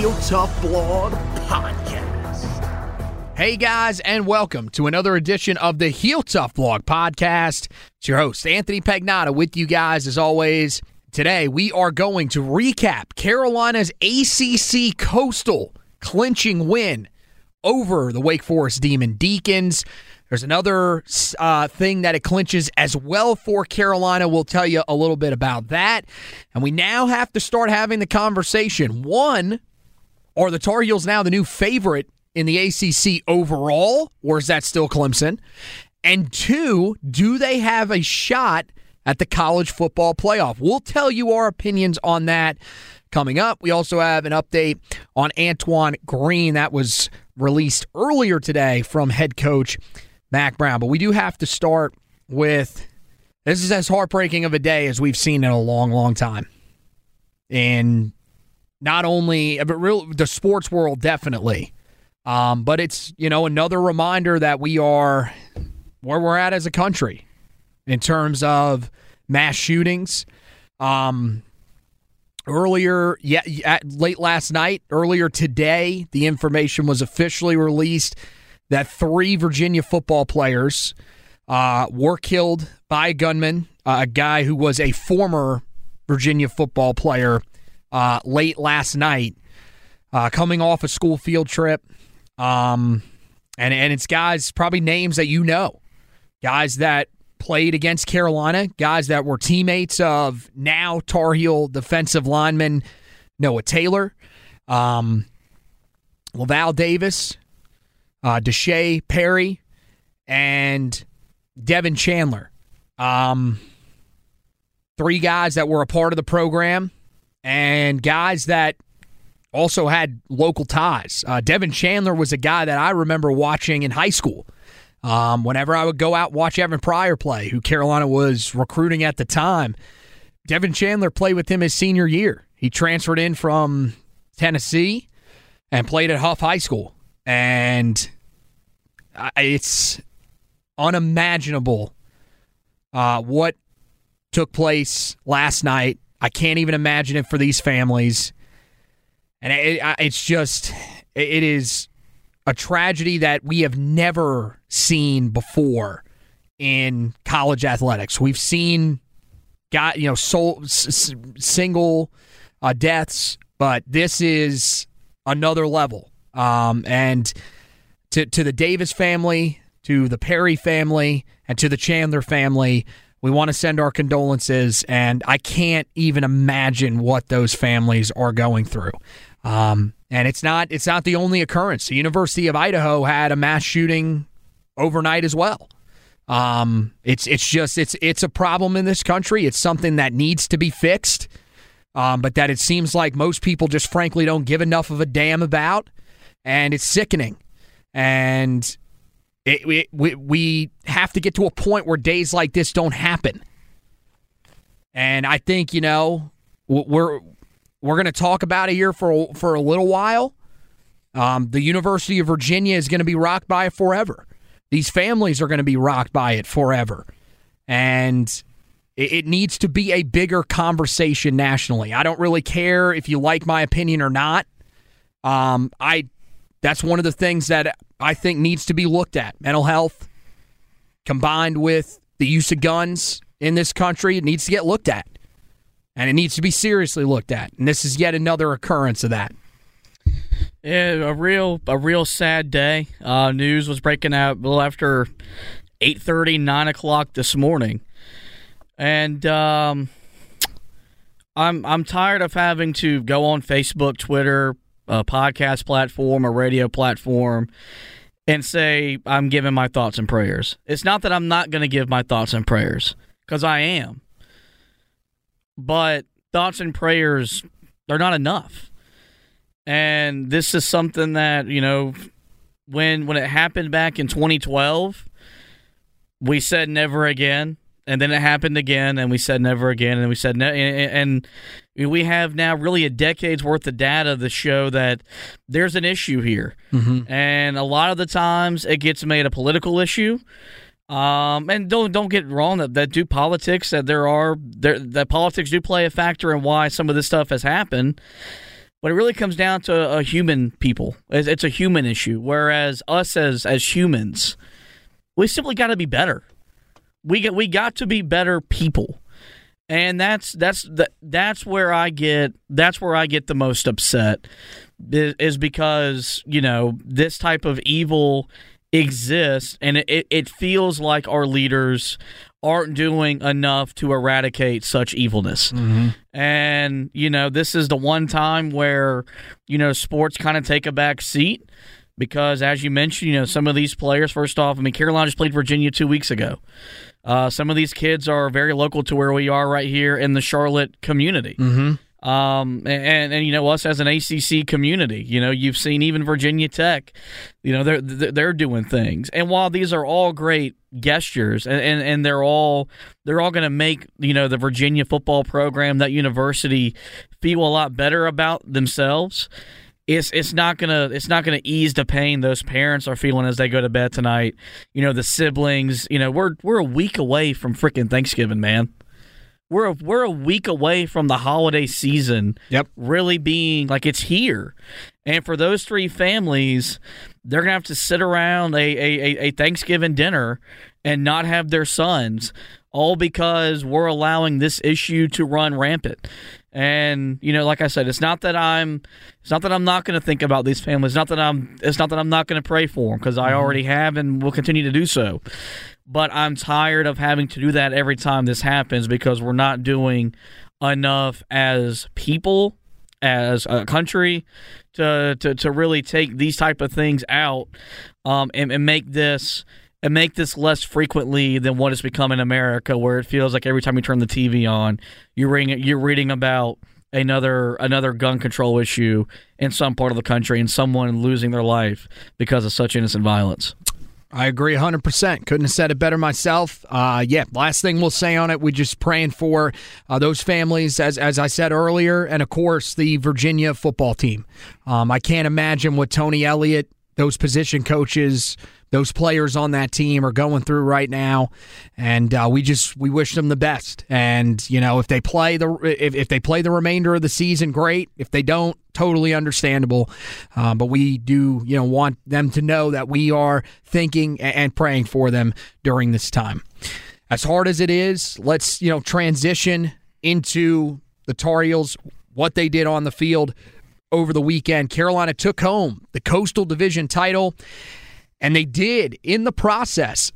Heel Tough Blog Podcast. Hey guys, and welcome to another edition of the Heel Tough Blog Podcast. It's your host, Anthony Pagnotta, with you guys as always. Today, we are going to recap Carolina's ACC Coastal clinching win over the Wake Forest Demon Deacons. There's another uh, thing that it clinches as well for Carolina. We'll tell you a little bit about that. And we now have to start having the conversation. One, are the Tar Heels now the new favorite in the ACC overall, or is that still Clemson? And two, do they have a shot at the college football playoff? We'll tell you our opinions on that coming up. We also have an update on Antoine Green that was released earlier today from head coach Mack Brown. But we do have to start with this is as heartbreaking of a day as we've seen in a long, long time. And not only, but real the sports world definitely. Um, but it's you know another reminder that we are where we're at as a country in terms of mass shootings. Um, earlier, yeah, at, late last night, earlier today, the information was officially released that three Virginia football players uh, were killed by a gunman, uh, a guy who was a former Virginia football player, uh, late last night, uh, coming off a school field trip. Um, and and it's guys probably names that you know, guys that played against Carolina, guys that were teammates of now Tar Heel defensive lineman Noah Taylor, um, Lavel Davis, uh, D'Sean Perry, and Devin Chandler. Um, three guys that were a part of the program and guys that also had local ties. Uh, Devin Chandler was a guy that I remember watching in high school. Um, whenever I would go out watch Evan Pryor play, who Carolina was recruiting at the time, Devin Chandler played with him his senior year. He transferred in from Tennessee and played at Hough High School. And it's unimaginable uh, what took place last night. I can't even imagine it for these families. And it, it's just, it is a tragedy that we have never seen before in college athletics. We've seen, got you know, soul, s- single uh, deaths, but this is another level. Um, and to to the Davis family, to the Perry family and to the Chandler family. We want to send our condolences, and I can't even imagine what those families are going through. Um, and it's not it's not the only occurrence. The University of Idaho had a mass shooting overnight as well. Um, it's it's just it's it's a problem in this country. It's something that needs to be fixed, um, but that it seems like most people just frankly don't give enough of a damn about, and it's sickening. And it, we we have to get to a point where days like this don't happen. And I think you know we're we're going to talk about it here for for a little while. Um, the University of Virginia is going to be rocked by it forever. These families are going to be rocked by it forever, and it, it needs to be a bigger conversation nationally. I don't really care if you like my opinion or not. Um, I that's one of the things that I think needs to be looked at. Mental health combined with the use of guns in this country, it needs to get looked at. And it needs to be seriously looked at. And this is yet another occurrence of that. Yeah, a real a real sad day. Uh, news was breaking out a little after 8.30, 9 o'clock this morning. And um, I'm I'm tired of having to go on Facebook, Twitter, a podcast platform, a radio platform, and say I'm giving my thoughts and prayers. It's not that I'm not going to give my thoughts and prayers, because I am. But thoughts and prayers they're not enough. And this is something that, you know, when when it happened back in 2012, we said never again and then it happened again and we said never again and we said ne- and we have now really a decade's worth of data to show that there's an issue here. Mm-hmm. and a lot of the times it gets made a political issue. Um, and don't don't get wrong that, that do politics that there are there that politics do play a factor in why some of this stuff has happened. But it really comes down to a human people. It's, it's a human issue. Whereas us as as humans we simply got to be better. We get we got to be better people. And that's that's the, that's where I get that's where I get the most upset is because, you know, this type of evil exists and it, it feels like our leaders aren't doing enough to eradicate such evilness. Mm-hmm. And, you know, this is the one time where, you know, sports kind of take a back seat because, as you mentioned, you know, some of these players, first off, I mean, Carolina just played Virginia two weeks ago. Uh, some of these kids are very local to where we are right here in the Charlotte community. Mm-hmm. Um, and, and, you know, us as an ACC community, you know, you've seen even Virginia Tech, you know, they're, they're doing things. And while these are all great gestures and, and, and they're all, they're all going to make, you know, the Virginia football program, that university feel a lot better about themselves it's it's not gonna it's not gonna ease the pain those parents are feeling as they go to bed tonight. You know, the siblings. You know, we're we're a week away from freaking Thanksgiving, man. We're a, we're a week away from the holiday season. Yep, really being like it's here, and for those three families, they're gonna have to sit around a a, a Thanksgiving dinner and not have their sons all because we're allowing this issue to run rampant. And you know, like I said, it's not that I'm, it's not that I'm not going to think about these families. It's not that I'm, it's not that I'm not going to pray for them because I mm-hmm. already have and will continue to do so. But I'm tired of having to do that every time this happens because we're not doing enough as people, as a country, to to, to really take these type of things out um, and, and make this and make this less frequently than what it's become in America, where it feels like every time you turn the TV on, you're reading, you're reading about another another gun control issue in some part of the country and someone losing their life because of such innocent violence. I agree 100%. Couldn't have said it better myself. Uh, yeah, last thing we'll say on it, we're just praying for uh, those families, as, as I said earlier, and of course, the Virginia football team. Um, I can't imagine what Tony Elliott, those position coaches, those players on that team are going through right now, and uh, we just we wish them the best. And you know, if they play the if, if they play the remainder of the season, great. If they don't, totally understandable. Um, but we do you know want them to know that we are thinking and praying for them during this time. As hard as it is, let's you know transition into the Tar Heels, what they did on the field over the weekend. Carolina took home the Coastal Division title And they did, in the process,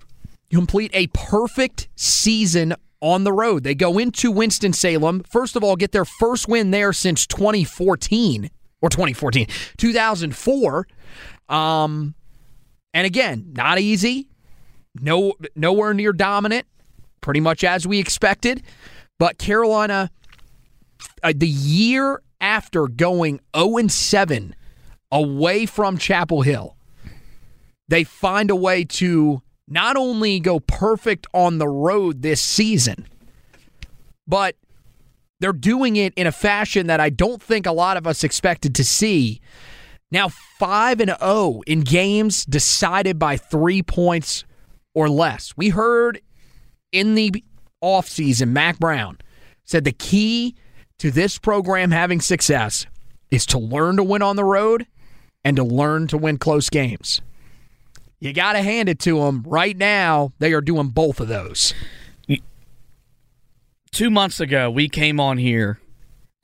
complete a perfect season on the road. They go into Winston-Salem, first of all, get their first win there since 2014 or 2014, 2004. Um, and again, not easy. No, nowhere near dominant. Pretty much as we expected. But Carolina, uh, the year after going 0 and 7 away from Chapel Hill, they find a way to not only go perfect on the road this season, but they're doing it in a fashion that I don't think a lot of us expected to see. Now 5 and 0 in games decided by 3 points or less. We heard in the offseason Mack Brown said the key to this program having success is to learn to win on the road and to learn to win close games. You got to hand it to them. Right now, they are doing both of those. Two months ago, we came on here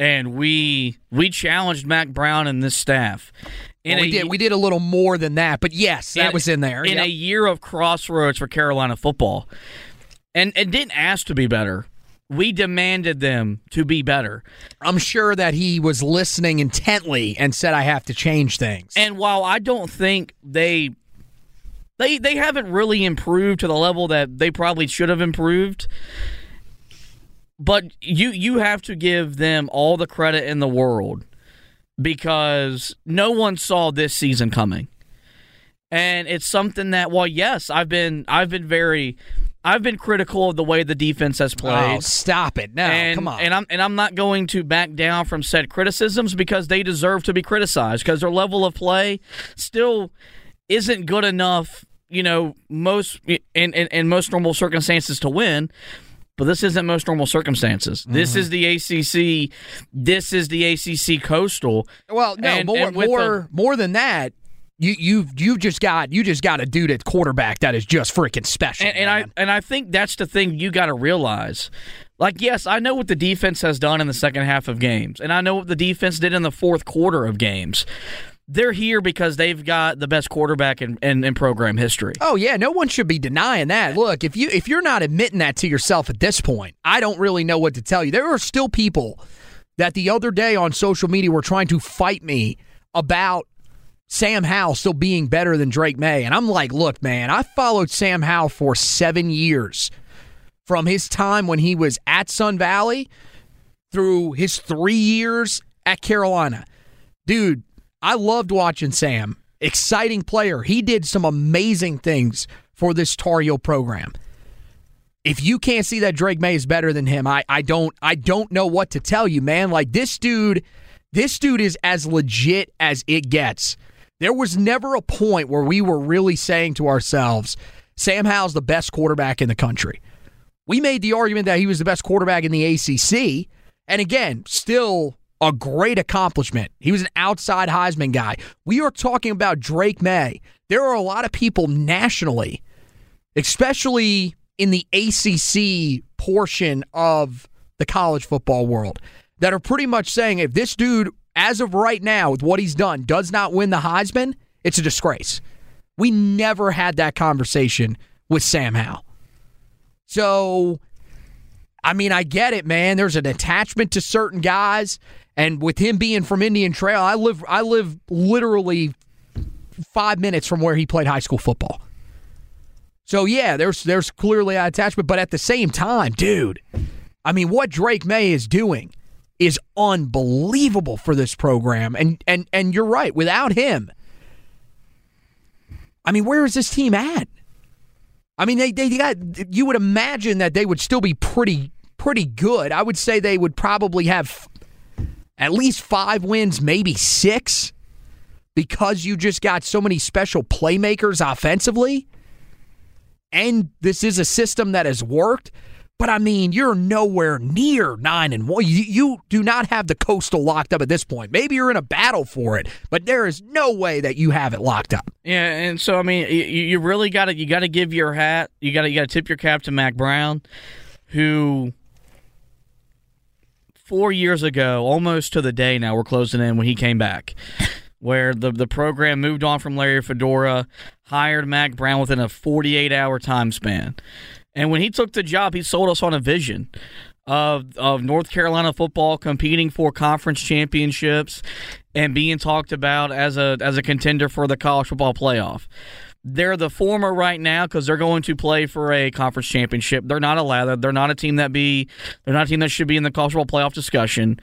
and we we challenged Mack Brown and this staff. Well, we a, did we did a little more than that, but yes, that in, was in there. In yep. a year of crossroads for Carolina football, and and didn't ask to be better. We demanded them to be better. I'm sure that he was listening intently and said, "I have to change things." And while I don't think they they they haven't really improved to the level that they probably should have improved, but you you have to give them all the credit in the world because no one saw this season coming. And it's something that well yes, I've been I've been very I've been critical of the way the defense has oh, played. Oh, stop it. No, and, come on. And I'm and I'm not going to back down from said criticisms because they deserve to be criticized because their level of play still isn't good enough, you know, most in, in, in most normal circumstances to win but this isn't most normal circumstances. Mm-hmm. This is the ACC. This is the ACC Coastal. Well, no, and, more and more the, more than that. You you you just got you just got a dude at quarterback that is just freaking special. And, and I and I think that's the thing you got to realize. Like, yes, I know what the defense has done in the second half of games, and I know what the defense did in the fourth quarter of games they're here because they've got the best quarterback in, in, in, program history. Oh yeah, no one should be denying that. Look, if you if you're not admitting that to yourself at this point, I don't really know what to tell you. There are still people that the other day on social media were trying to fight me about Sam Howell still being better than Drake Maye. And I'm like, look, man, I followed Sam Howell for seven years from his time when he was at Sun Valley through his three years at Carolina. Dude, I loved watching Sam. Exciting player. He did some amazing things for this Tar program. If you can't see that Drake Maye is better than him, I, I don't I don't know what to tell you, man. Like this dude, this dude is as legit as it gets. There was never a point where we were really saying to ourselves, Sam Howell's the best quarterback in the country. We made the argument that he was the best quarterback in the ACC. And again, still a great accomplishment. He was an outside Heisman guy. We are talking about Drake Maye. There are a lot of people nationally, especially in the ACC portion of the college football world, that are pretty much saying if this dude, as of right now, with what he's done, does not win the Heisman, it's a disgrace. We never had that conversation with Sam Howell. So, I mean, I get it, man. There's an attachment to certain guys. And with him being from Indian Trail, I live I live literally five minutes from where he played high school football. So yeah, there's there's clearly an attachment, but at the same time, dude, I mean, what Drake Maye is doing is unbelievable for this program. And and and you're right, without him, I mean, where is this team at? I mean, they they got you would imagine that they would still be pretty pretty good. I would say they would probably have at least five wins, maybe six, because you just got so many special playmakers offensively. And this is a system that has worked. But I mean, you're nowhere near nine and one. You, you, do not have the coastal locked up at this point. Maybe you're in a battle for it, but there is no way that you have it locked up. Yeah, and so I mean, you, you really got to you got to give your hat, you got to you got to tip your cap to Mack Brown, who four years ago, almost to the day now, we're closing in when he came back, where the the program moved on from Larry Fedora, hired Mack Brown within a 48 hour time span. And when he took the job, he sold us on a vision of of North Carolina football competing for conference championships and being talked about as a as a contender for the college football playoff. They're the former right now because they're going to play for a conference championship. They're not allowed. They're not a team that be. They're not a team that should be in the college football playoff discussion.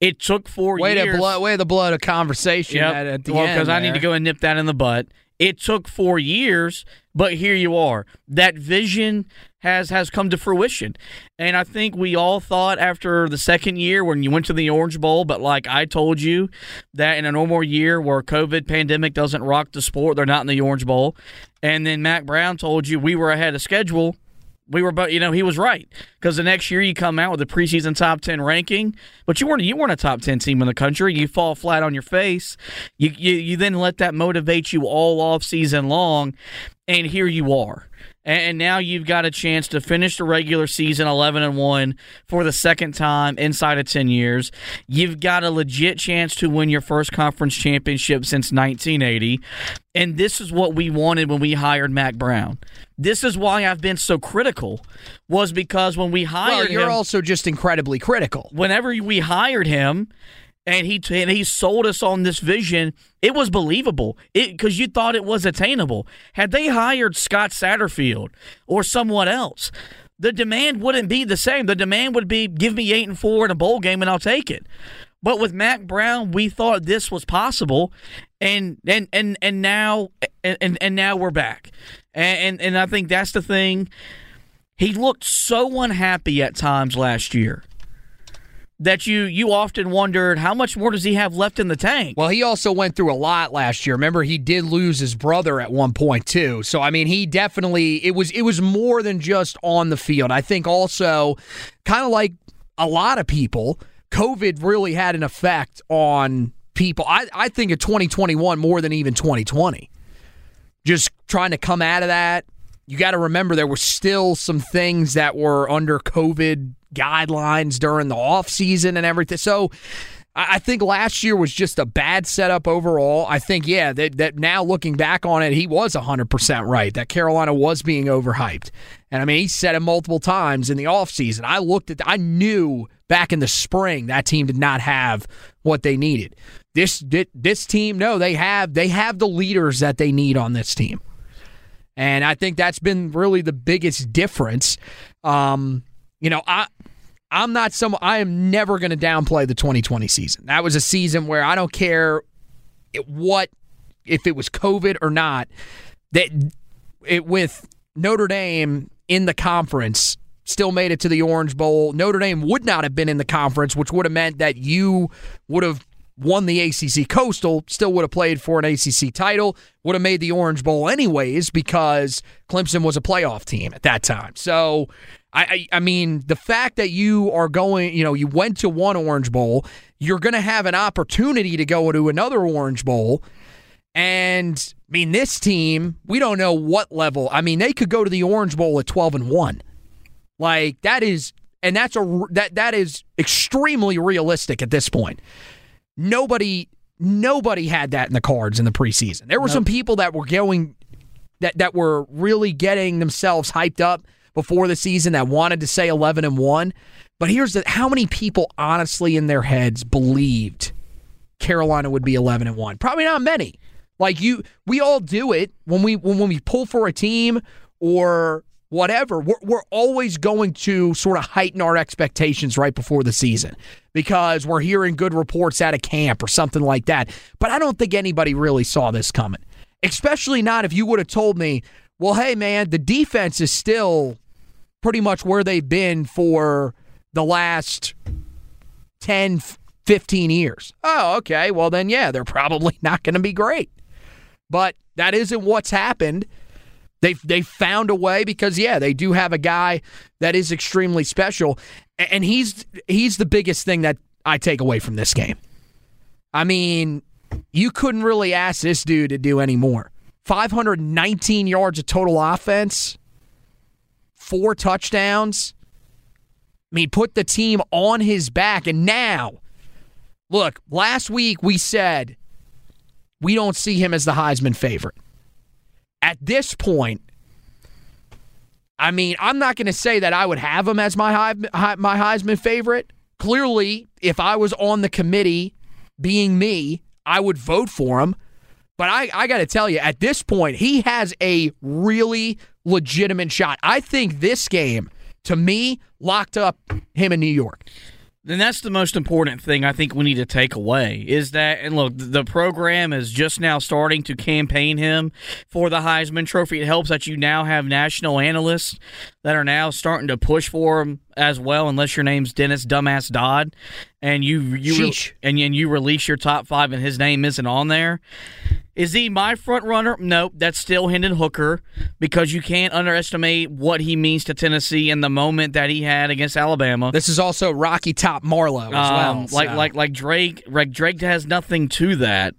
It took four way years. To blow, way to blow the conversation Yep. at, at the well, end. because I need to go and nip that in the butt. It took four years, but here you are. That vision has has come to fruition, and I think we all thought after the second year when you went to the Orange Bowl, but like I told you, that in a normal year where COVID pandemic doesn't rock the sport, they're not in the Orange Bowl, and then Mack Brown told you we were ahead of schedule we were but you know he was right. Because the next year you come out with a preseason top 10 ranking but you weren't you weren't a top 10 team in the country. You fall flat on your face. You you, you then let that motivate you all off season long and here you are and now you've got a chance to finish the regular season 11 and 1 for the second time inside of 10 years you've got a legit chance to win your first conference championship since 1980 and this is what we wanted when we hired Mack Brown. This is why I've been so critical, was because when we Well, hired you're him, also just incredibly critical. whenever we hired him, and he and he sold us on this vision, it was believable. Because you thought it was attainable. Had they hired Scott Satterfield or someone else, the demand wouldn't be the same. The demand would be give me eight and four in a bowl game and I'll take it. But with Mack Brown, we thought this was possible, and and and and now and and now we're back, and and, and I think that's the thing. He looked so unhappy at times last year that you you often wondered how much more does he have left in the tank. Well, he also went through a lot last year. Remember, he did lose his brother at one point too. So I mean, he definitely it was it was more than just on the field. I think also, kind of like a lot of people, COVID really had an effect on people. I I think of 2021 more than even 2020. Just trying to come out of that. You got to remember there were still some things that were under COVID guidelines during the off season and everything. So I I think last year was just a bad setup overall. I think, yeah, that, that now looking back on it, he was 100% right, that Carolina was being overhyped. And I mean, he said it multiple times in the offseason. I looked at, I knew back in the spring that team did not have what they needed. This this team, no, they have they have the leaders that they need on this team. And I think that's been really the biggest difference. Um, you know, I I'm not some I am never going to downplay the 2020 season. That was a season where I don't care what if it was COVID or not that it with Notre Dame in the conference still made it to the Orange Bowl. Notre Dame would not have been in the conference, which would have meant that you would have won the ACC Coastal, still would have played for an ACC title, would have made the Orange Bowl anyways because Clemson was a playoff team at that time. So, I, I, I mean, the fact that you are going, you know, you went to one Orange Bowl, you're going to have an opportunity to go to another Orange Bowl. And I mean, this team, we don't know what level. I mean, they could go to the Orange Bowl at 12 and 1. Like that is and that's a that that is extremely realistic at this point. Nobody nobody had that in the cards in the preseason. There were some people that were going that that were really getting themselves hyped up before the season that wanted to say 11 and 1. But here's the how many people honestly in their heads believed Carolina would be 11 and 1? Probably not many. Like you we all do it when we when, when we pull for a team or whatever, we're, we're always going to sort of heighten our expectations right before the season because we're hearing good reports out of camp or something like that. But I don't think anybody really saw this coming, especially not if you would have told me, well, hey, man, the defense is still pretty much where they've been for the last 10, 15 years. Oh, okay. Well, then, yeah, they're probably not going to be great. But that isn't what's happened. They've they found a way because yeah, they do have a guy that is extremely special, and he's he's the biggest thing that I take away from this game. I mean, you couldn't really ask this dude to do any more. 519 yards of total offense, four touchdowns. I mean, put the team on his back, and now, look. Last week we said we don't see him as the Heisman favorite at this point, I mean, I'm not going to say that I would have him as my my Heisman favorite. Clearly, if I was on the committee, being me, I would vote for him. But I, I got to tell you, at this point, he has a really legitimate shot. I think this game, to me, locked up him in New York then that's the most important thing I think we need to take away is that, and look, the program is just now starting to campaign him for the Heisman Trophy. It helps that you now have national analysts that are now starting to push for him as well, unless your name's Dennis Dumbass Dodd, and you you and, and you release your top five and his name isn't on there. Is he my front runner? Nope, that's still Hendon Hooker because you can't underestimate what he means to Tennessee in the moment that he had against Alabama. This is also Rocky Top Marlowe as um, well. Like so. like like Drake, like Drake has nothing to that.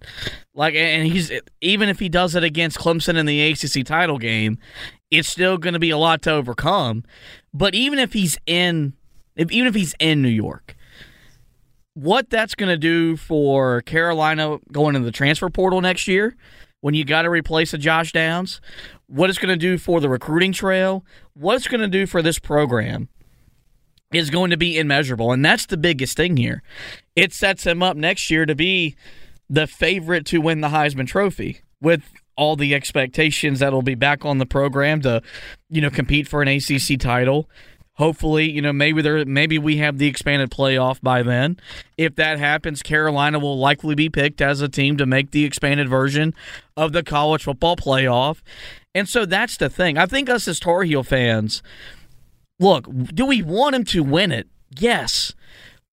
Like and he's even if he does it against Clemson in the ACC title game, it's still going to be a lot to overcome. But even if he's in, if even if he's in New York, what that's going to do for Carolina going into the transfer portal next year when you got to replace a Josh Downs, what it's going to do for the recruiting trail, what it's going to do for this program is going to be immeasurable. And that's the biggest thing here. It sets him up next year to be the favorite to win the Heisman Trophy with all the expectations that'll be back on the program to, you know, compete for an ACC title Hopefully, you know, maybe there maybe we have the expanded playoff by then. If that happens, Carolina will likely be picked as a team to make the expanded version of the college football playoff. And so that's the thing. I think us as Tar Heel fans, look, do we want him to win it? Yes.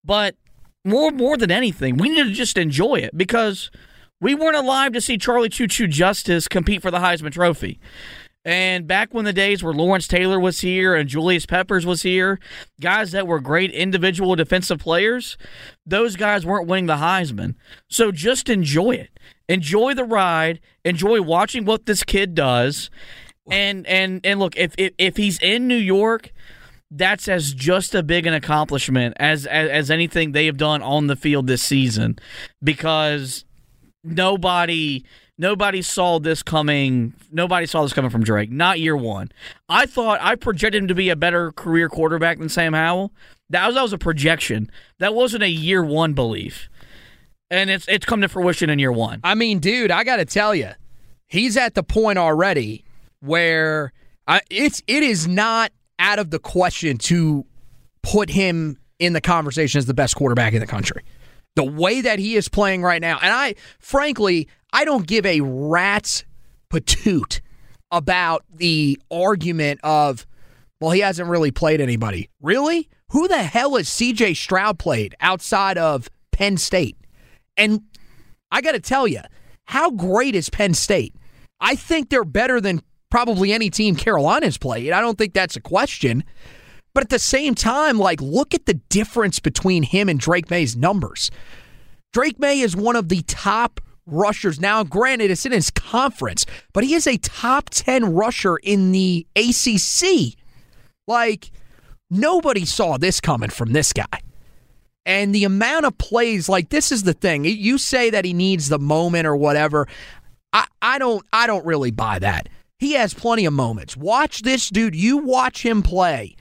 But more more than anything, we need to just enjoy it because we weren't alive to see Charlie Choo Choo Justice compete for the Heisman Trophy. And back when the days where Lawrence Taylor was here and Julius Peppers was here, guys that were great individual defensive players, those guys weren't winning the Heisman. So just enjoy it. Enjoy the ride. Enjoy watching what this kid does. And and and look, if if, if he's in New York, that's as just a big an accomplishment as, as as anything they have done on the field this season because nobody Nobody saw this coming. Nobody saw this coming from Drake. Not year one. I thought I projected him to be a better career quarterback than Sam Howell. That was that was a projection. That wasn't a year one belief, and it's it's come to fruition in year one. I mean, dude, I got to tell you, he's at the point already where I, it's it is not out of the question to put him in the conversation as the best quarterback in the country. The way that he is playing right now, and I frankly, I don't give a rat's patoot about the argument of, well, he hasn't really played anybody. Really? Who the hell has CJ Stroud played outside of Penn State? And I got to tell you, how great is Penn State? I think they're better than probably any team Carolina's played. I don't think that's a question. But at the same time, like, look at the difference between him and Drake Maye's numbers. Drake Maye is one of the top rushers. Now, granted, it's in his conference, but he is a top 10 rusher in the ACC. Like, nobody saw this coming from this guy. And the amount of plays, like this is the thing. You say that he needs the moment or whatever. I, I don't I don't really buy that. He has plenty of moments. Watch this dude. You watch him play.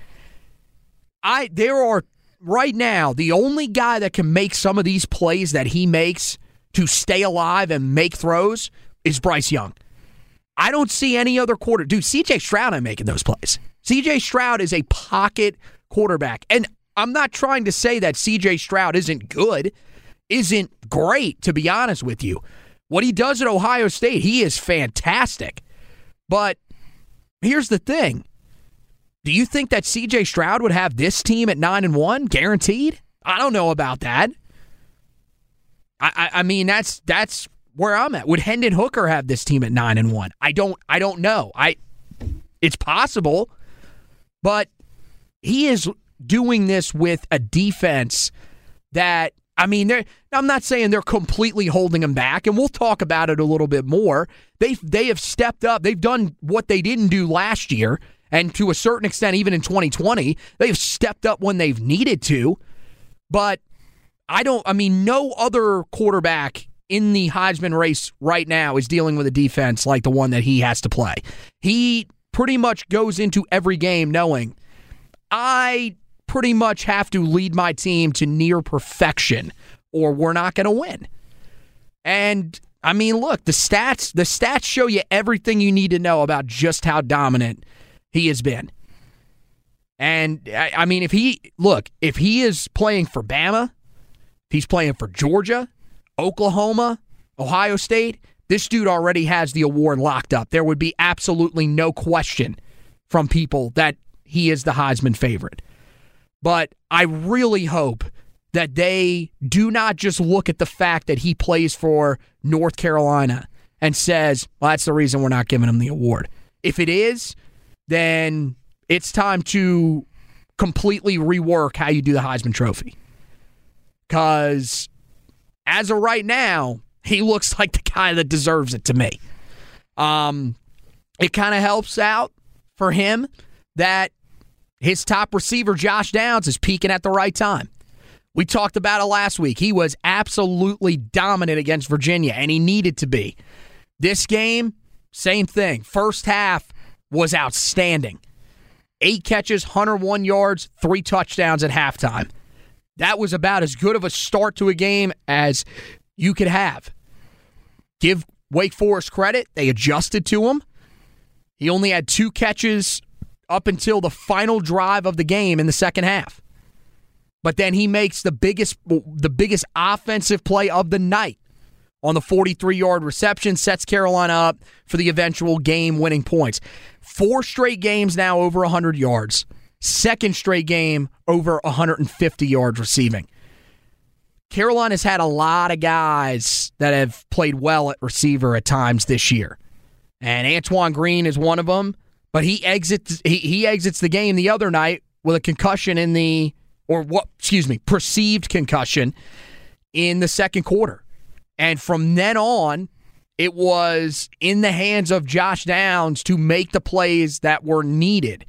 I there are right now the only guy that can make some of these plays that he makes to stay alive and make throws is Bryce Young. I don't see any other quarter. Dude, CJ Stroud ain't making those plays. CJ Stroud is a pocket quarterback. And I'm not trying to say that CJ Stroud isn't good, isn't great, to be honest with you. What he does at Ohio State, he is fantastic. But here's the thing. Do you think that CJ Stroud would have this team at 9 and 1 guaranteed? I don't know about that. I, I, mean, that's that's where I'm at. Would Hendon Hooker have this team at nine and one? I don't I don't know. I it's possible, but he is doing this with a defense that I mean, I'm not saying they're completely holding him back, and we'll talk about it a little bit more. They they have stepped up. They've done what they didn't do last year, and to a certain extent, even in 2020, they've stepped up when they've needed to. But I don't, I mean, no other quarterback in the Heisman race right now is dealing with a defense like the one that he has to play. He pretty much goes into every game knowing I pretty much have to lead my team to near perfection or we're not going to win. And I mean, look, the stats the stats show you everything you need to know about just how dominant he has been. And I mean, if he look, if he is playing for Bama, he's playing for Georgia, Oklahoma, Ohio State, this dude already has the award locked up. There would be absolutely no question from people that he is the Heisman favorite. But I really hope that they do not just look at the fact that he plays for North Carolina and says, well, that's the reason we're not giving him the award. If it is, then it's time to completely rework how you do the Heisman Trophy. Because as of right now, he looks like the guy that deserves it to me. Um, it kind of helps out for him that his top receiver, Josh Downs, is peaking at the right time. We talked about it last week. He was absolutely dominant against Virginia, and he needed to be. This game, same thing. First half was outstanding. Eight catches, 101 yards, three touchdowns at halftime. That was about as good of a start to a game as you could have. Give Wake Forest credit. They adjusted to him. He only had two catches up until the final drive of the game in the second half. But then he makes the biggest the biggest offensive play of the night on the 43-yard reception sets Carolina up for the eventual game-winning points. Four straight games now over 100 yards. Second straight game over 150 yards receiving. Carolina's had a lot of guys that have played well at receiver at times this year. And Antoine Green is one of them, but he exits he, he exits the game the other night with a concussion in the or what, excuse me, perceived concussion in the second quarter. And from then on, it was in the hands of Josh Downs to make the plays that were needed.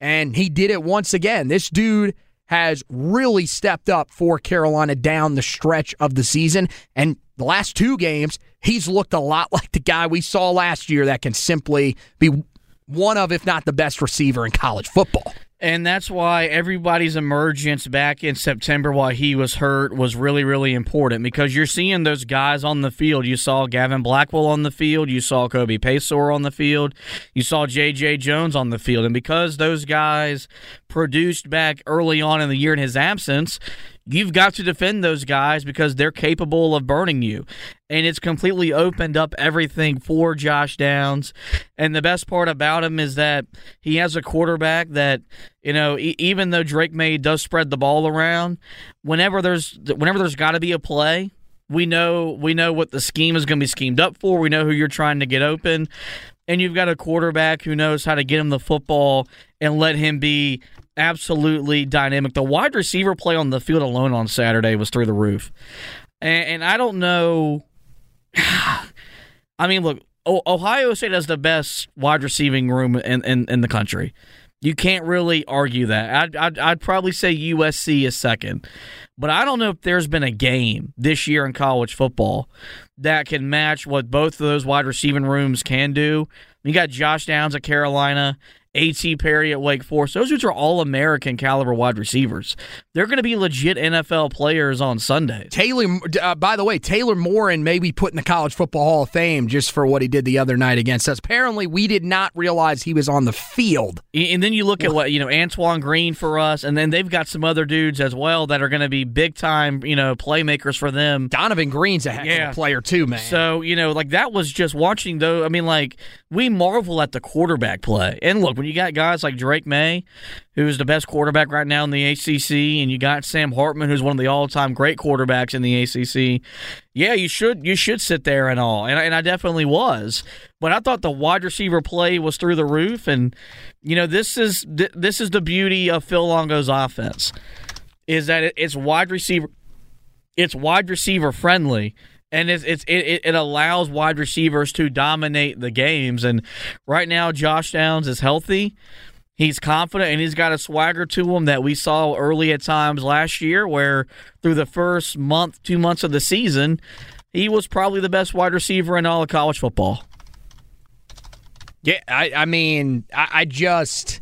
And he did it once again. This dude has really stepped up for Carolina down the stretch of the season. And the last two games, he's looked a lot like the guy we saw last year that can simply be one of, if not the best receiver in college football. And that's why everybody's emergence back in September while he was hurt was really, really important because you're seeing those guys on the field. You saw Gavin Blackwell on the field. You saw Kobe Paysour on the field. You saw J.J. Jones on the field. And because those guys produced back early on in the year in his absence, you've got to defend those guys because they're capable of burning you. And it's completely opened up everything for Josh Downs. And the best part about him is that he has a quarterback that, you know, e- even though Drake Maye does spread the ball around, whenever there's whenever there's got to be a play, we know we know what the scheme is going to be schemed up for. We know who you're trying to get open. And you've got a quarterback who knows how to get him the football and let him be absolutely dynamic. The wide receiver play on the field alone on Saturday was through the roof. And, and I don't know. I mean, look, Ohio State has the best wide receiving room in, in, in the country. You can't really argue that. I'd, I'd, I'd, probably say USC is second. But I don't know if there's been a game this year in college football that can match what both of those wide receiving rooms can do. You got Josh Downs at Carolina. A.T. Perry at Wake Forest. Those dudes are all American caliber wide receivers. They're going to be legit NFL players on Sunday. Taylor, uh, by the way, Taylor Morin may be put in the College Football Hall of Fame just for what he did the other night against us. Apparently, we did not realize he was on the field. And then you look at what, you know, Antoine Green for us, and then they've got some other dudes as well that are going to be big time, you know, playmakers for them. Donavon Greene's a heck yeah. of a player, too, man. So, you know, like that was just watching, though. I mean, like, we marvel at the quarterback play. And look, when you got guys like Drake Maye, who's the best quarterback right now in the ACC, and you got Sam Hartman, who's one of the all-time great quarterbacks in the ACC. Yeah, you should you should sit there and all, and, and I definitely was. But I thought the wide receiver play was through the roof, and you know this is this is the beauty of Phil Longo's offense, is that it's wide receiver, it's wide receiver friendly and it's, it's it, it allows wide receivers to dominate the games. And right now, Josh Downs is healthy. He's confident and he's got a swagger to him that we saw early at times last year, where through the first month, two months of the season, he was probably the best wide receiver in all of college football. Yeah, I, I mean, I, I just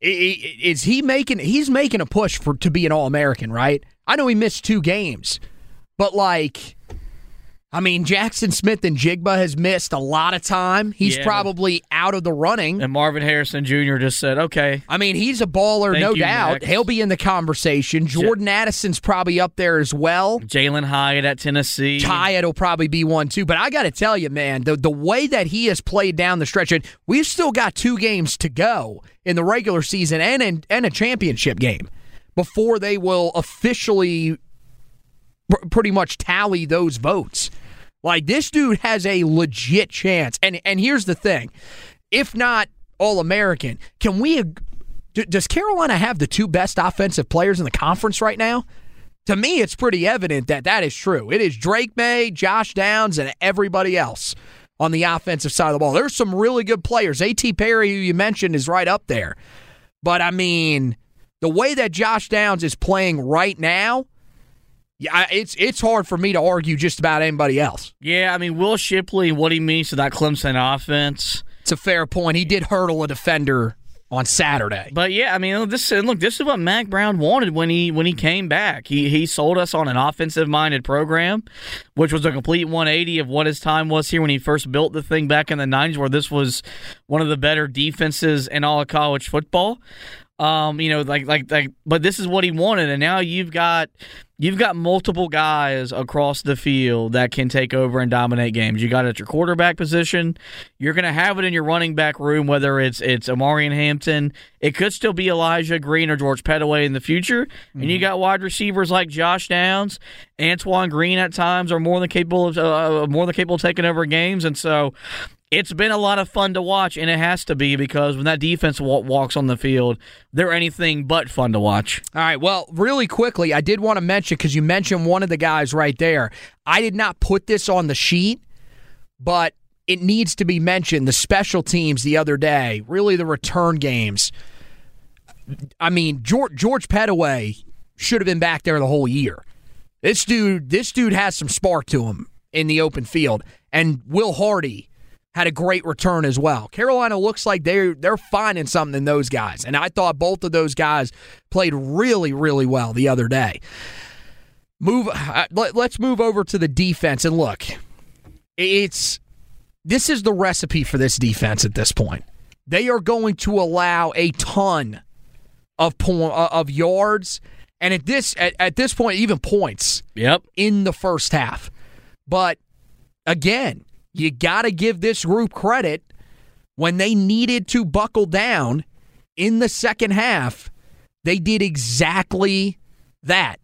is he making? He's making a push for to be an All American, right? I know he missed two games, but like I mean, Jaxon Smith-Njigba has missed a lot of time. He's yeah. probably out of the running. And Marvin Harrison Jr. just said, okay. I mean, he's a baller, no doubt. Next. He'll be in the conversation. Jordan J- Addison's probably up there as well. Jalen Hyatt at Tennessee. Hyatt will probably be one too. But I got to tell you, man, the, the way that he has played down the stretch, and we've still got two games to go in the regular season and, in, and a championship game before they will officially pr- pretty much tally those votes. Like this dude has a legit chance. And and here's the thing. If not all American, can we does Carolina have the two best offensive players in the conference right now? To me, it's pretty evident that that is true. It is Drake Maye, Josh Downs, and everybody else on the offensive side of the ball. There's some really good players. A.T. Perry, who you mentioned, is right up there. But I mean, the way that Josh Downs is playing right now, yeah, it's it's hard for me to argue just about anybody else. Yeah, I mean Will Shipley, what he means to that Clemson offense. It's a fair point. He did hurdle a defender on Saturday. But yeah, I mean, this look, this is what Mack Brown wanted when he when he came back. He he sold us on an offensive minded program, which was a complete 180 of what his time was here when he first built the thing back in the 90s, where this was one of the better defenses in all of college football. Um, you know, like like like, but this is what he wanted, and now you've got you've got multiple guys across the field that can take over and dominate games. You got it at your quarterback position. You're going to have it in your running back room, whether it's it's Omarion Hampton. It could still be Elijah Green or George Pettaway in the future. Mm-hmm. And you mm-hmm. got wide receivers like Josh Downs, Antoine Green at times are more than capable of uh, more than capable of taking over games. And so it's been a lot of fun to watch, and it has to be because when that defense walks on the field, they're anything but fun to watch. All right. Well, really quickly, I did want to mention because you mentioned one of the guys right there. I did not put this on the sheet, but it needs to be mentioned. The special teams the other day, really the return games. I mean, George, George Pettaway should have been back there the whole year. This dude, this dude has some spark to him in the open field, and Will Hardy had a great return as well. Carolina looks like they're they're finding something in those guys, and I thought both of those guys played really really well the other day. Move. Uh, let, let's move over to the defense and look. It's this is the recipe for this defense at this point. They are going to allow a ton of po- uh, of yards, and at this at, at this point, even points. Yep. In the first half, but again you got to give this group credit when they needed to buckle down in the second half. They did exactly that.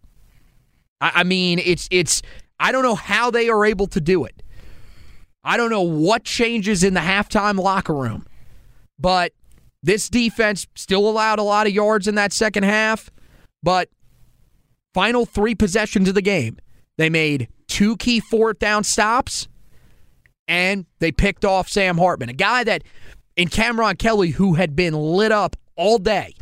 I, I mean, it's it's. I don't know how they are able to do it. I don't know what changes in the halftime locker room, but this defense still allowed a lot of yards in that second half. But final three possessions of the game, they made two key fourth down stops and they picked off Sam Hartman, a guy that in Cameron Kelly who had been lit up all day,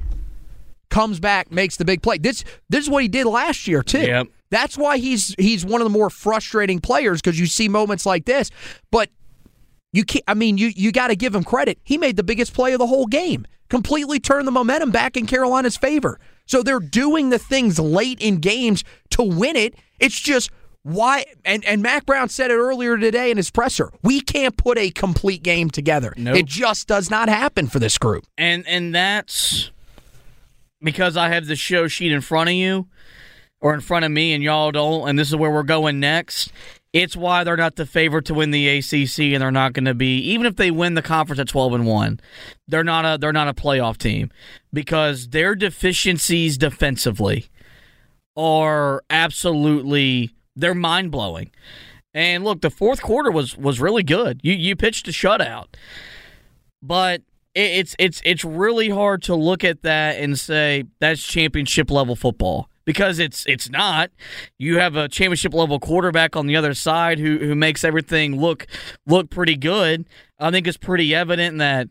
comes back, makes the big play. This this is what he did last year too. Yep. That's why he's he's one of the more frustrating players because you see moments like this, but you can't. I mean, you you got to give him credit. He made the biggest play of the whole game. Completely turned the momentum back in Carolina's favor. So they're doing the things late in games to win it. It's just why and and Mack Brown said it earlier today in his presser. We can't put a complete game together. Nope. It just does not happen for this group. And and that's because I have the show sheet in front of you or in front of me and y'all don't and this is where we're going next. It's why they're not the favorite to win the ACC and they're not going to be even if they win the conference at 12 and 1. They're not a they're not a playoff team because their deficiencies defensively are absolutely they're mind blowing. And look, the fourth quarter was was really good. You you pitched a shutout, but it's it's it's really hard to look at that and say that's championship level football because it's it's not. You have a championship level quarterback on the other side who who makes everything look look pretty good. I think it's pretty evident that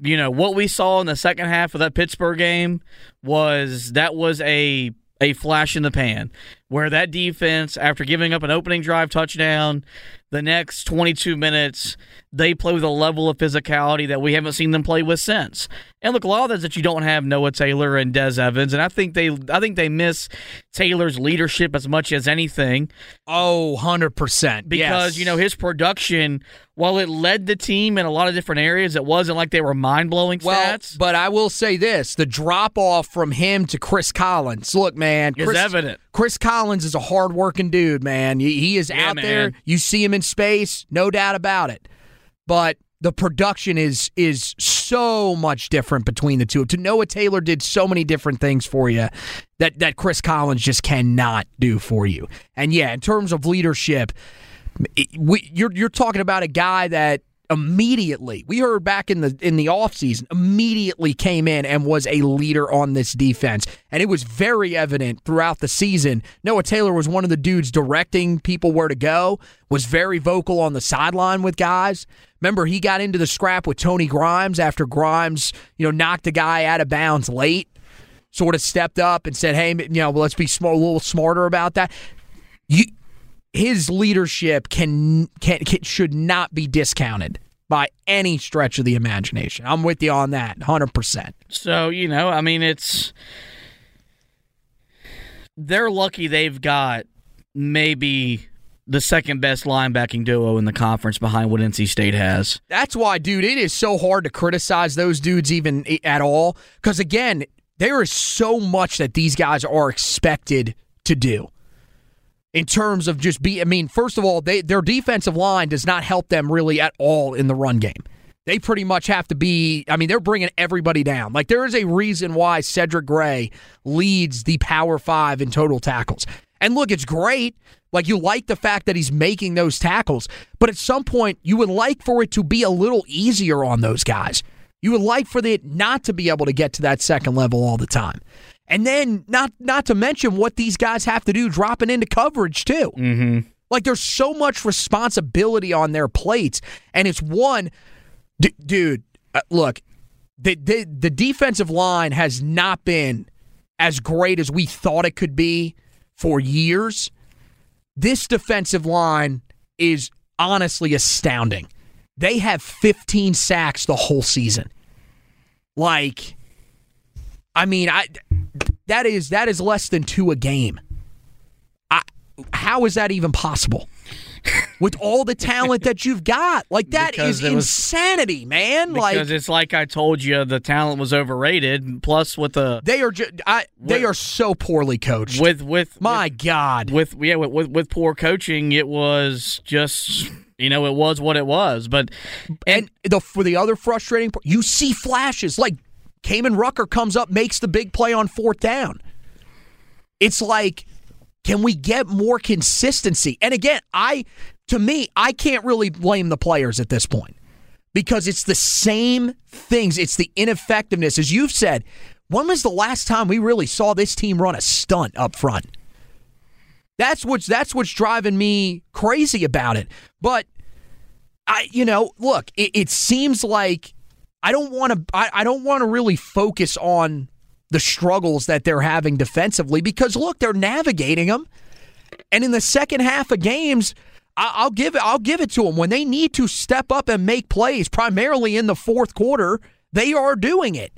you know what we saw in the second half of that Pittsburgh game was that was a a flash in the pan. Where that defense, after giving up an opening drive touchdown, the next 22 minutes, they play with a level of physicality that we haven't seen them play with since. And look, a lot of that is that you don't have Noah Taylor and Des Evans, and I think they, I think they miss Taylor's leadership as much as anything. Oh, 100%. Because, yes. you know, his production, while it led the team in a lot of different areas, it wasn't like they were mind blowing well, stats. but I will say this the drop off from him to Chris Collins. Look, man, Is evident. Chris Collins is a hard working dude, man. He is Yeah, out there. You see him in space, no doubt about it. But the production is is so much different between the two. To Noah Taylor did so many different things for you that that Chris Collins just cannot do for you. And yeah, in terms of leadership, we, you're you're talking about a guy that immediately we heard back in the in the offseason immediately came in and was a leader on this defense. And it was very evident throughout the season. Noah Taylor was one of the dudes directing people where to go was very vocal on the sideline with guys. Remember he got into the scrap with Tony Grimes after Grimes you know knocked a guy out of bounds late sort of stepped up and said hey you know let's be smart, a little smarter about that. You his leadership can, can can should not be discounted by any stretch of the imagination. I'm with you on that, hundred percent. So, you know, I mean, it's. They're lucky they've got maybe the second best linebacking duo in the conference behind what NC State has. That's why, dude, it is so hard to criticize those dudes even at all. Because again, there is so much that these guys are expected to do. In terms of just be, I mean, first of all, they their defensive line does not help them really at all in the run game. They pretty much have to be. I mean, they're bringing everybody down. Like there is a reason why Cedric Gray leads the Power Five in total tackles. And look, it's great. Like you like the fact that he's making those tackles, but at some point you would like for it to be a little easier on those guys. You would like for it not to be able to get to that second level all the time. And then not not to mention what these guys have to do dropping into coverage too. Mm-hmm. Like there's so much responsibility on their plates, and it's one, d- dude. Uh, look, the, the the defensive line has not been as great as we thought it could be for years. This defensive line is honestly astounding. They have 15 sacks the whole season. Like, I mean, I that is that is less than two a game. I, how is that even possible? With all the talent that you've got, like that Because is was- insanity, man. Because like it's like I told you, the talent was overrated. Plus, with the they are, ju- I, they are so poorly coached. with with My God, with yeah with, with with poor coaching, it was just you know it was what it was. But and the for the other frustrating part, you see flashes like Kaimon Rucker comes up, makes the big play on fourth down. It's like, can we get more consistency? And again, I to me, I can't really blame the players at this point because it's the same things. It's the ineffectiveness, as you've said. When was the last time we really saw this team run a stunt up front? That's what's that's what's driving me crazy about it. But I, you know, look, it, it seems like I don't want to. I, I don't want to really focus on the struggles that they're having defensively because look, they're navigating them. And in the second half of games, I, I'll give it. I'll give it to them when they need to step up and make plays, primarily in the fourth quarter. They are doing it.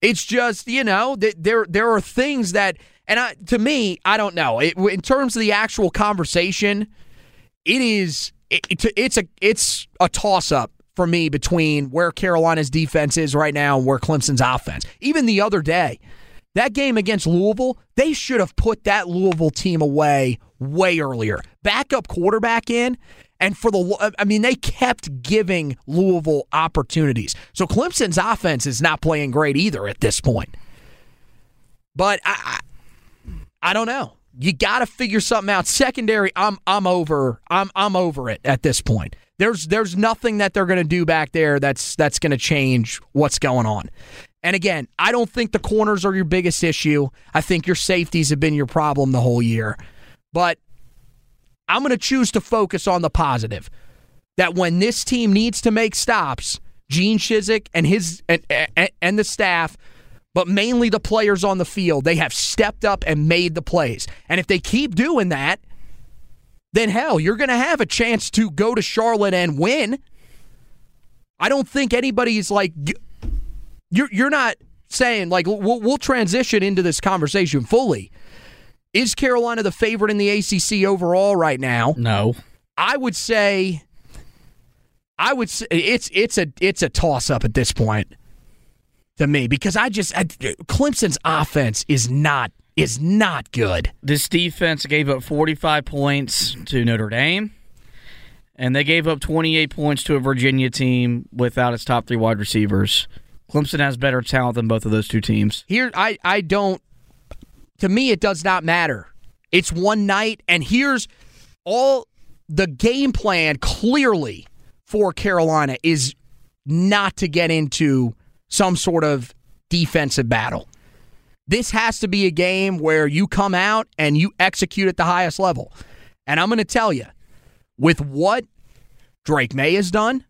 It's just you know that there there are things that, and I, to me, I don't know. It, in terms of the actual conversation, it is it, it's a it's a toss up for me between where Carolina's defense is right now and where Clemson's offense. Even the other day, that game against Louisville, they should have put that Louisville team away way earlier. Backup quarterback in. And for the, I mean, they kept giving Louisville opportunities. So Clemson's offense is not playing great either at this point. But I, I, I don't know. You got to figure something out. Secondary, I'm I'm over. I'm I'm over it at this point. There's there's nothing that they're going to do back there that's that's going to change what's going on. And again, I don't think the corners are your biggest issue. I think your safeties have been your problem the whole year. But I'm going to choose to focus on the positive. That when this team needs to make stops, Gene Chizik and his and, and, and the staff but mainly the players on the field. They have stepped up and made the plays. And if they keep doing that, then hell, you're going to have a chance to go to Charlotte and win. I don't think anybody's like you're you're not saying like we'll, we'll transition into this conversation fully. Is Carolina the favorite in the ACC overall right now? No. I would say I would say it's it's a it's a toss up at this point to me because I just I, Clemson's offense is not is not good. This defense gave up 45 points to Notre Dame, and they gave up 28 points to a Virginia team without its top three wide receivers. Clemson has better talent than both of those two teams. Here, I I don't. To me, it does not matter. It's one night, and here's all the game plan clearly for Carolina is not to get into some sort of defensive battle. This has to be a game where you come out and you execute at the highest level. And I'm going to tell you, with what Drake Maye has done,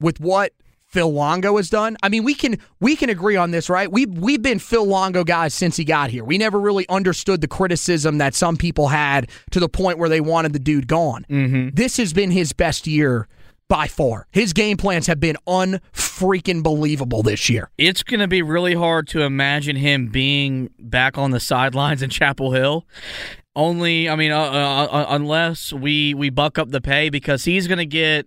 with what Phil Longo has done. I mean, we can we can agree on this, right? We we've been Phil Longo guys since he got here. We never really understood the criticism that some people had to the point where they wanted the dude gone. Mm-hmm. This has been his best year by far. His game plans have been unfreaking believable this year. It's going to be really hard to imagine him being back on the sidelines in Chapel Hill. Only, I mean, uh, uh, uh, unless we we buck up the pay because he's going to get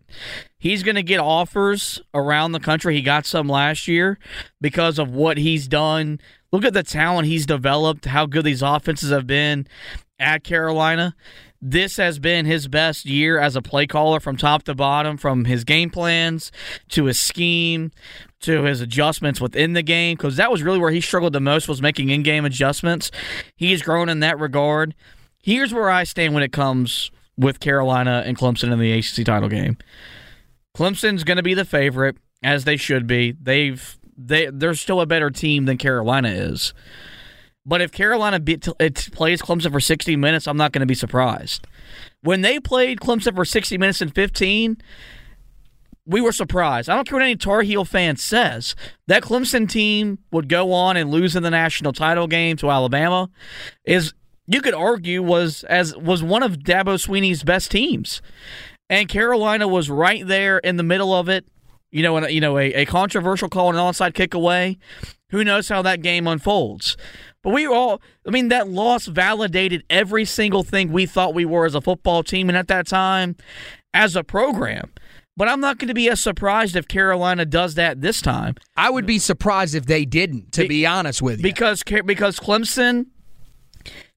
he's going to get offers around the country. He got some last year because of what he's done. Look at the talent he's developed. How good these offenses have been at Carolina this has been his best year as a play caller from top to bottom, from his game plans to his scheme to his adjustments within the game, because that was really where he struggled the most was making in-game adjustments. He's grown in that regard. Here's where I stand when it comes with Carolina and Clemson in the ACC title game. Clemson's going to be the favorite, as they should be. They've they they're still a better team than Carolina is. But if Carolina it plays Clemson for 60 minutes, I'm not going to be surprised. When they played Clemson for 60 minutes and 15, we were surprised. I don't care what any Tar Heel fan says. That Clemson team would go on and lose in the national title game to Alabama. Is you could argue was as was one of Dabo Swinney's best teams, and Carolina was right there in the middle of it. You know, you know, a, a controversial call and an onside kick away. Who knows how that game unfolds? But we all, I mean, that loss validated every single thing we thought we were as a football team and at that time as a program. But I'm not going to be as surprised if Carolina does that this time. I would be surprised if they didn't, to be, be honest with you. Because because Clemson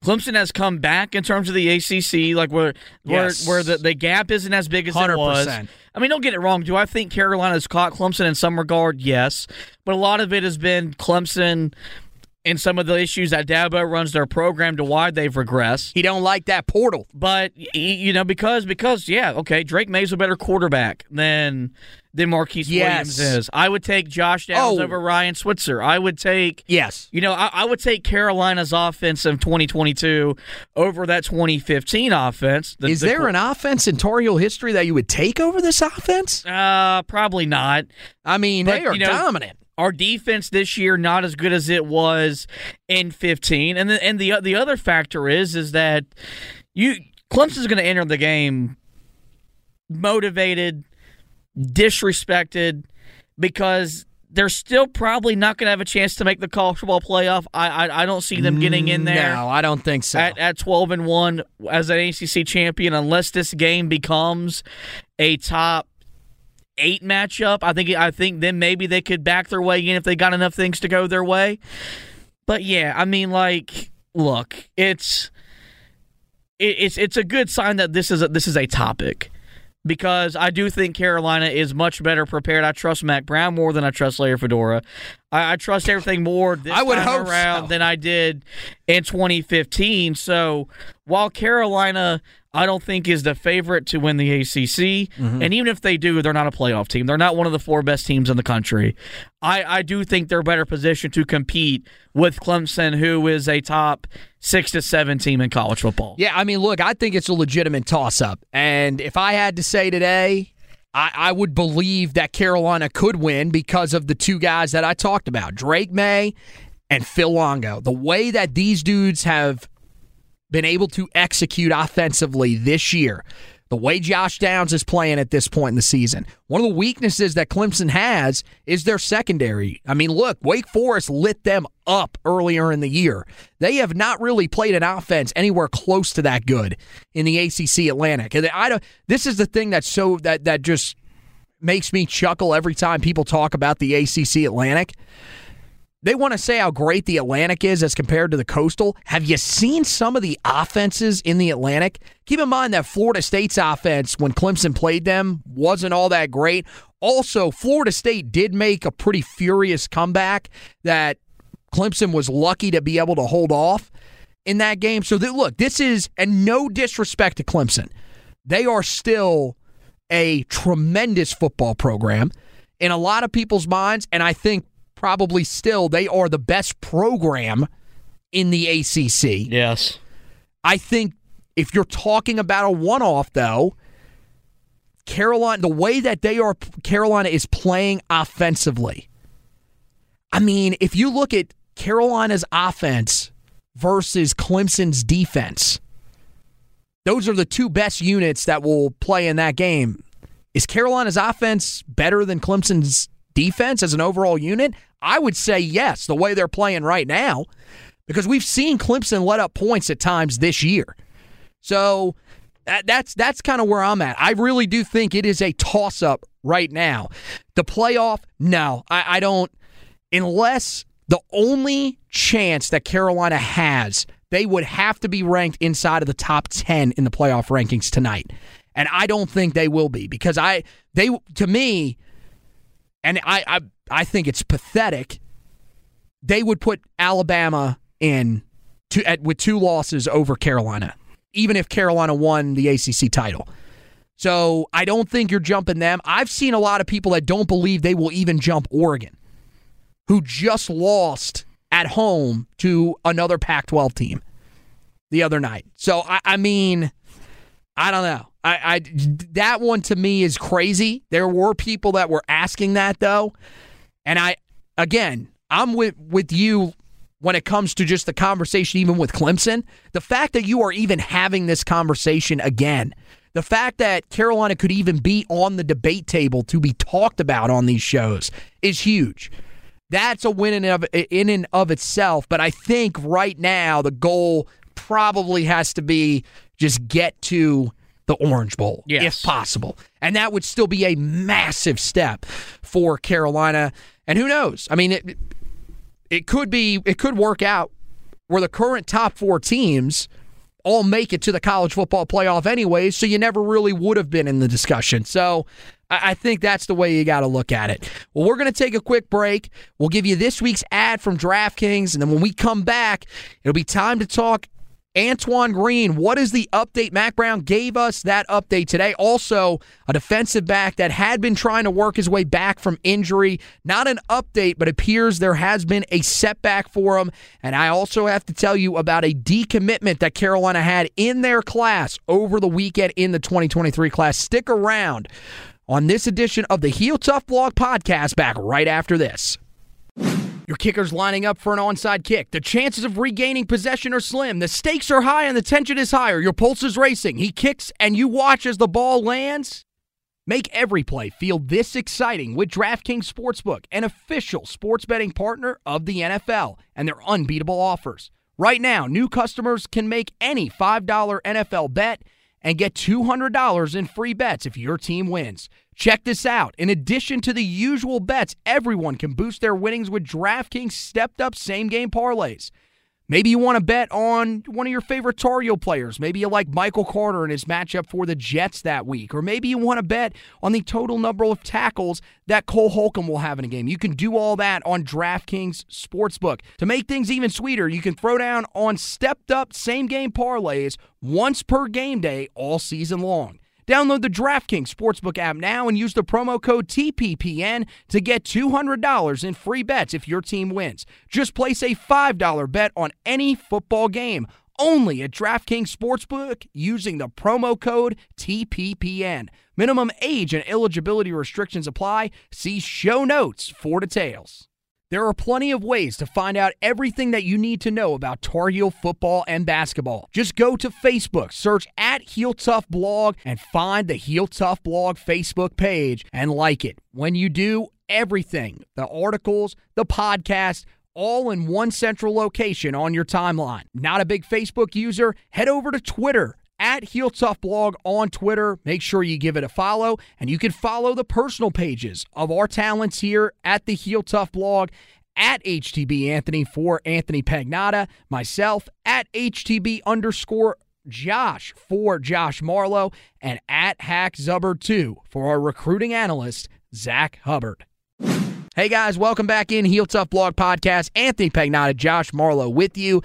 Clemson has come back in terms of the ACC, like where yes. where, where the, the gap isn't as big as 100%. it was. I mean, don't get it wrong. Do I think Carolina's caught Clemson in some regard? Yes, but a lot of it has been Clemson and some of the issues that Dabo runs their program to why they've regressed. He don't like that portal. But you know because because yeah, okay, Drake Maye's a better quarterback than than Marquise yes. Williams is. I would take Josh Downs oh. over Ryan Switzer. I would take Yes. You know, I, I, would take Carolina's offense of 2022 over that 2015 offense. The, is the, there an offense in Tar Heel history that you would take over this offense? Uh probably not. I mean, but, they are you know, dominant our defense this year not as good as it was in 15 and the, and the the other factor is is that you Clemson's going to enter the game motivated disrespected because they're still probably not going to have a chance to make the college football playoff. I, I, I don't see them getting in there. No, I don't think so. At, at twelve and one as an ACC champion, unless this game becomes a top eight matchup. I think I think then maybe they could back their way in if they got enough things to go their way. But yeah, I mean, like, look, it's it's it's a good sign that this is a, this is a topic because I do think Carolina is much better prepared. I trust Mack Brown more than I trust Larry Fedora. I, I trust everything more this I would time around so. than I did in 2015. So while Carolina I don't think is the favorite to win the ACC. Mm-hmm. And even if they do, they're not a playoff team. They're not one of the four best teams in the country. I, I do think they're better positioned to compete with Clemson, who is a top six to seven team in college football. Yeah, I mean, look, I think it's a legitimate toss up. And if I had to say today, I, I would believe that Carolina could win because of the two guys that I talked about, Drake Maye and Phil Longo. The way that these dudes have been able to execute offensively this year, the way Josh Downs is playing at this point in the season. One of the weaknesses that Clemson has is their secondary. I mean, look, Wake Forest lit them up earlier in the year. They have not really played an offense anywhere close to that good in the ACC Atlantic. And I don't this is the thing that's so that that just makes me chuckle every time people talk about the ACC Atlantic they want to say how great the Atlantic is as compared to the Coastal. Have you seen some of the offenses in the Atlantic? Keep in mind that Florida State's offense, when Clemson played them, wasn't all that great. Also, Florida State did make a pretty furious comeback that Clemson was lucky to be able to hold off in that game. So, that, look, this is, and no disrespect to Clemson, they are still a tremendous football program in a lot of people's minds. And I think probably still they are the best program in the ACC. Yes. I think if you're talking about a one off, though, Carolina, the way that they are, Carolina is playing offensively. I mean, if you look at Carolina's offense versus Clemson's defense, those are the two best units that will play in that game. Is Carolina's offense better than Clemson's defense as an overall unit? I would say yes, the way they're playing right now, because we've seen Clemson let up points at times this year. So that, that's that's kind of where I'm at. I really do think it is a toss up right now. The playoff, no, I, I don't. Unless the only chance that Carolina has, they would have to be ranked inside of the top ten in the playoff rankings tonight, and I don't think they will be because I they to me, and I I I think it's pathetic. They would put Alabama in to, at, with two losses over Carolina, even if Carolina won the ACC title. So I don't think you're jumping them. I've seen a lot of people that don't believe they will even jump Oregon, who just lost at home to another Pac 12 team the other night. So, I, I mean, I don't know. I, I that one to me is crazy. There were people that were asking that though. And I, again, I'm with, with you when it comes to just the conversation, even with Clemson. The fact that you are even having this conversation again, the fact that Carolina could even be on the debate table to be talked about on these shows is huge. That's a win in of, in and of itself. But I think right now the goal probably has to be just get to the Orange Bowl, yes. if possible. And that would still be a massive step for Carolina. And who knows? I mean, it, it could be, it could work out where the current top four teams all make it to the college football playoff anyways, so you never really would have been in the discussion. So I think that's the way you got to look at it. Well, we're going to take a quick break. We'll give you this week's ad from DraftKings, and then when we come back, it'll be time to talk Antoine Green, what is the update? Mack Brown gave us that update today. Also, a defensive back that had been trying to work his way back from injury. Not an update, but appears there has been a setback for him. And I also have to tell you about a decommitment that Carolina had in their class over the weekend in the 2023 class. Stick around on this edition of the Heel Tough Blog podcast back right after this. Your kicker's lining up for an onside kick. The chances of regaining possession are slim. The stakes are high and the tension is higher. Your pulse is racing. He kicks and you watch as the ball lands. Make every play feel this exciting with DraftKings Sportsbook, an official sports betting partner of the NFL, and their unbeatable offers. Right now, new customers can make any $5 NFL bet and get $200 in free bets if your team wins. Check this out. In addition to the usual bets, everyone can boost their winnings with DraftKings stepped up same game parlays. Maybe you want to bet on one of your favorite Tar Heel players. Maybe you like Michael Carter and his matchup for the Jets that week. Or maybe you want to bet on the total number of tackles that Cole Holcomb will have in a game. You can do all that on DraftKings Sportsbook. To make things even sweeter, you can throw down on stepped up same game parlays once per game day all season long. Download the DraftKings Sportsbook app now and use the promo code TPPN to get $200 in free bets if your team wins. Just place a $5 bet on any football game only at DraftKings Sportsbook using the promo code TPPN. Minimum age and eligibility restrictions apply. See show notes for details. There are plenty of ways to find out everything that you need to know about Tar Heel football and basketball. Just go to Facebook, search at Heel Tough Blog, and find the Heel Tough Blog Facebook page and like it. When you do, everything the articles, the podcast, all in one central location on your timeline. Not a big Facebook user? Head over to Twitter at Heel Tough Blog on Twitter. Make sure you give it a follow, and you can follow the personal pages of our talents here at the Heel Tough Blog at HTB Anthony for Anthony Pagnotta, myself at HTB underscore Josh for Josh Marlowe, and at Hack Zubbard 2 for our recruiting analyst, Zach Hubbard. Hey guys, welcome back in Heel Tough Blog Podcast. Anthony Pagnotta, Josh Marlowe with you.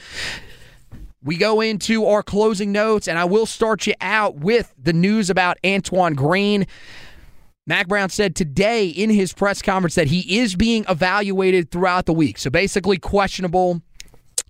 We go into our closing notes, and I will start you out with the news about Antoine Green. Mack Brown said today in his press conference that he is being evaluated throughout the week. So basically, questionable.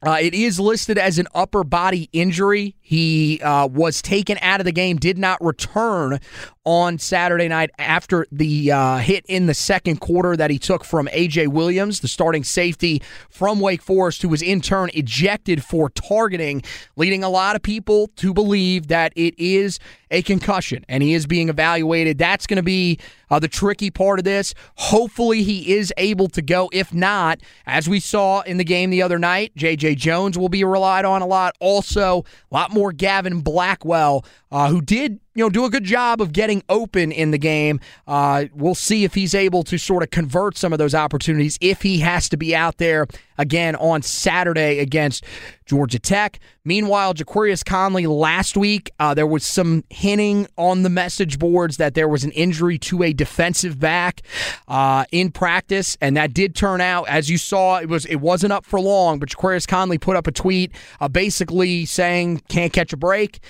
Uh, it is listed as an upper body injury. He uh, was taken out of the game, did not return on Saturday night after the uh, hit in the second quarter that he took from A.J. Williams, the starting safety from Wake Forest, who was in turn ejected for targeting, leading a lot of people to believe that it is a concussion and he is being evaluated. That's going to be uh, the tricky part of this. Hopefully, he is able to go. If not, as we saw in the game the other night, J.J. Jones will be relied on a lot. Also, a lot more Gavin Blackwell, uh, who did you know, do a good job of getting open in the game. Uh, we'll see if he's able to sort of convert some of those opportunities if he has to be out there again on Saturday against Georgia Tech. Meanwhile, Ja'Qurious Conley last week, uh, there was some hinting on the message boards that there was an injury to a defensive back uh, in practice, and that did turn out as you saw. It was it wasn't up for long, but Ja'Qurious Conley put up a tweet uh, basically saying can't catch a break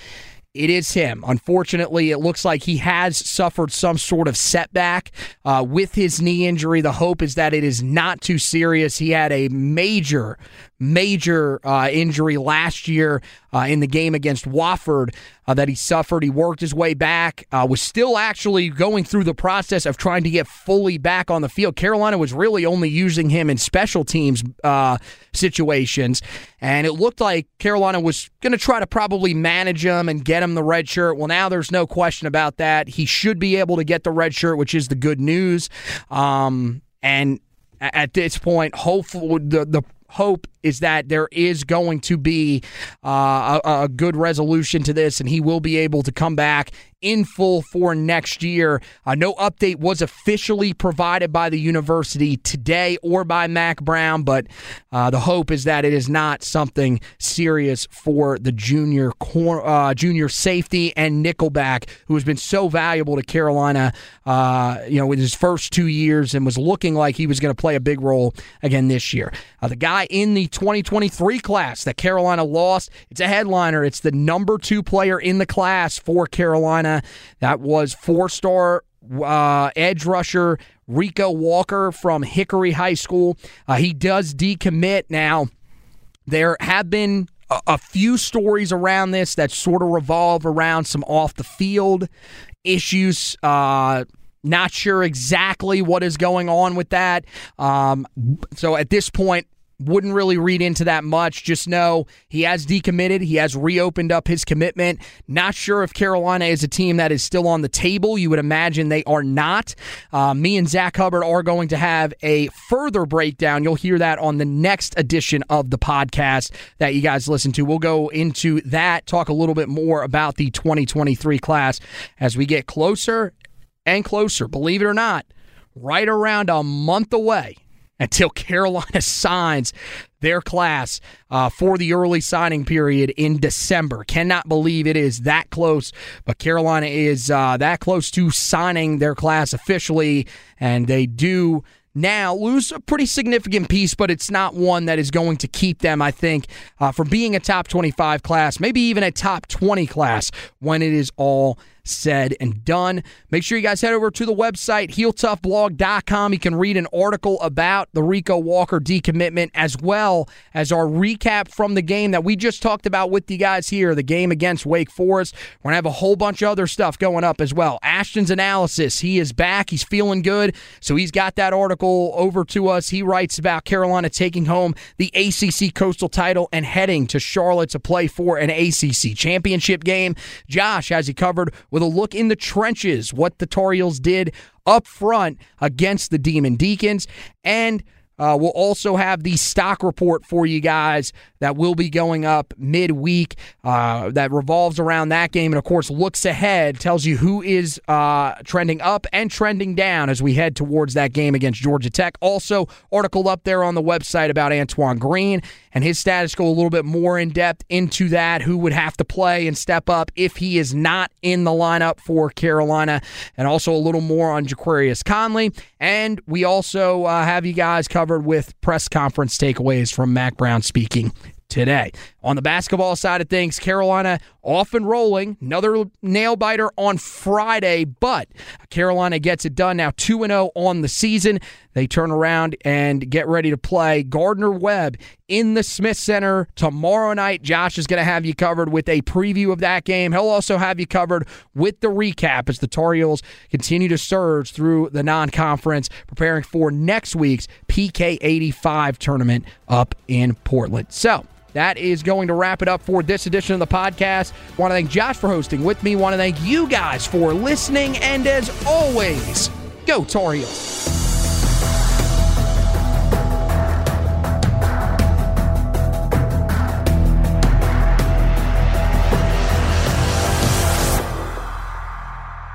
it is him. Unfortunately, it looks like he has suffered some sort of setback uh, with his knee injury. The hope is that it is not too serious. He had a major, major uh, injury last year uh, in the game against Wofford uh, that he suffered. He worked his way back, uh, was still actually going through the process of trying to get fully back on the field. Carolina was really only using him in special teams uh, situations, and it looked like Carolina was going to try to probably manage him and get him the red shirt. Well, now there's no question about that. He should be able to get the red shirt, which is the good news. Um, and at this point, hopefully the the hope is that there is going to be uh, a, a, good resolution to this, and he will be able to come back in full for next year. Uh, no update was officially provided by the university today or by Mack Brown, but uh, the hope is that it is not something serious for the junior cor- uh, junior safety and nickelback who has been so valuable to Carolina. Uh, you know, in his first two years, and was looking like he was going to play a big role again this year. Uh, the guy in the 2023 class that Carolina lost. It's a headliner. It's the number two player in the class for Carolina. That was four star uh, edge rusher Rico Walker from Hickory High School. Uh, he does decommit now. There have been a, a few stories around this that sort of revolve around some off the field issues. Uh, not sure exactly what is going on with that. Um, so at this point, wouldn't really read into that much. Just know he has decommitted. He has reopened up his commitment. Not sure if Carolina is a team that is still on the table. You would imagine they are not. Uh, me and Zach Hubbard are going to have a further breakdown. You'll hear that on the next edition of the podcast that you guys listen to. We'll go into that, talk a little bit more about the 2023 class as we get closer and closer. Believe it or not, right around a month away until Carolina signs their class uh, for the early signing period in December. Cannot believe it is that close, but Carolina is uh, that close to signing their class officially, and they do now lose a pretty significant piece, but it's not one that is going to keep them, I think, uh, from being a top 25 class, maybe even a top 20 class when it is all said and done. Make sure you guys head over to the website, heeltoughblog.com. You can read an article about the Rico Walker decommitment as well as our recap from the game that we just talked about with you guys here, the game against Wake Forest. We're going to have a whole bunch of other stuff going up as well. Ashton's analysis, he is back. He's feeling good. So he's got that article over to us. He writes about Carolina taking home the ACC Coastal title and heading to Charlotte to play for an ACC championship game. Josh has he covered with a look in the trenches, what the Tar Heels did up front against the Demon Deacons, and uh, we'll also have the stock report for you guys that will be going up midweek uh, that revolves around that game. And of course, looks ahead, tells you who is uh, trending up and trending down as we head towards that game against Georgia Tech. Also, article up there on the website about Antoine Green and his status. Go a little bit more in depth into that, who would have to play and step up if he is not in the lineup for Carolina, and also a little more on Ja'Qurious Conley. And we also uh, have you guys covered with press conference takeaways from Mack Brown speaking today. On the basketball side of things, Carolina off and rolling. Another nail biter on Friday, but Carolina gets it done now 2 0 on the season. They turn around and get ready to play Gardner Webb in the Smith Center tomorrow night. Josh is going to have you covered with a preview of that game. He'll also have you covered with the recap as the Tar Heels continue to surge through the non conference, preparing for next week's PK 85 tournament up in Portland. So, that is going to wrap it up for this edition of the podcast. Want to thank Josh for hosting with me. Want to thank you guys for listening. And as always, go Tar Heels.